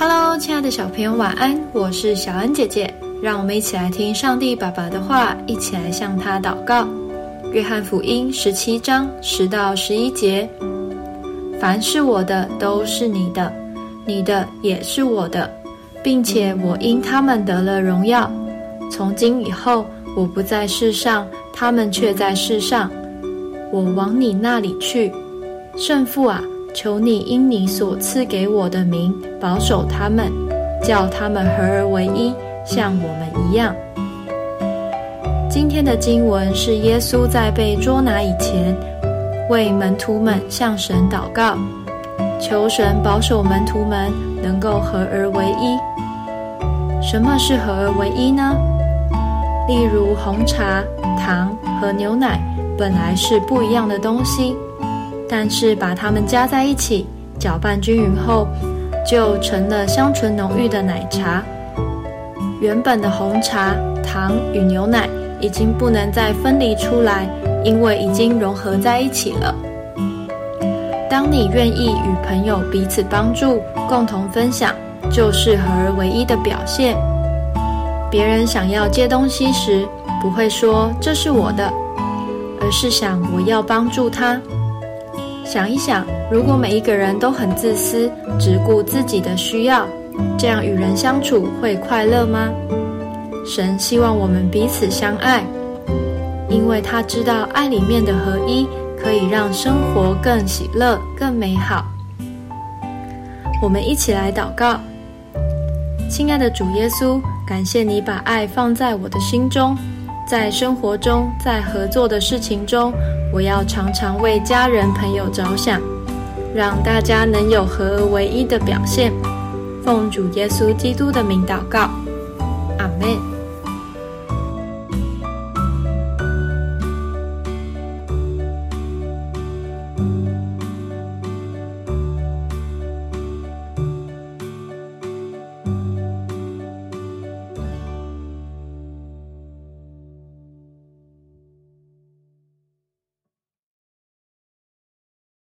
Hello，亲爱的小朋友，晚安！我是小恩姐姐，让我们一起来听上帝爸爸的话，一起来向他祷告。约翰福音十七章十到十一节：凡是我的，都是你的；你的也是我的，并且我因他们得了荣耀。从今以后，我不在世上，他们却在世上。我往你那里去，圣父啊！求你因你所赐给我的名保守他们，叫他们合而为一，像我们一样。今天的经文是耶稣在被捉拿以前，为门徒们向神祷告，求神保守门徒们能够合而为一。什么是合而为一呢？例如红茶、糖和牛奶本来是不一样的东西。但是把它们加在一起，搅拌均匀后，就成了香醇浓郁的奶茶。原本的红茶、糖与牛奶已经不能再分离出来，因为已经融合在一起了。当你愿意与朋友彼此帮助、共同分享，就是合而为一的表现。别人想要借东西时，不会说这是我的，而是想我要帮助他。想一想，如果每一个人都很自私，只顾自己的需要，这样与人相处会快乐吗？神希望我们彼此相爱，因为他知道爱里面的合一可以让生活更喜乐、更美好。我们一起来祷告：亲爱的主耶稣，感谢你把爱放在我的心中。在生活中，在合作的事情中，我要常常为家人朋友着想，让大家能有合而为一的表现。奉主耶稣基督的名祷告，阿门。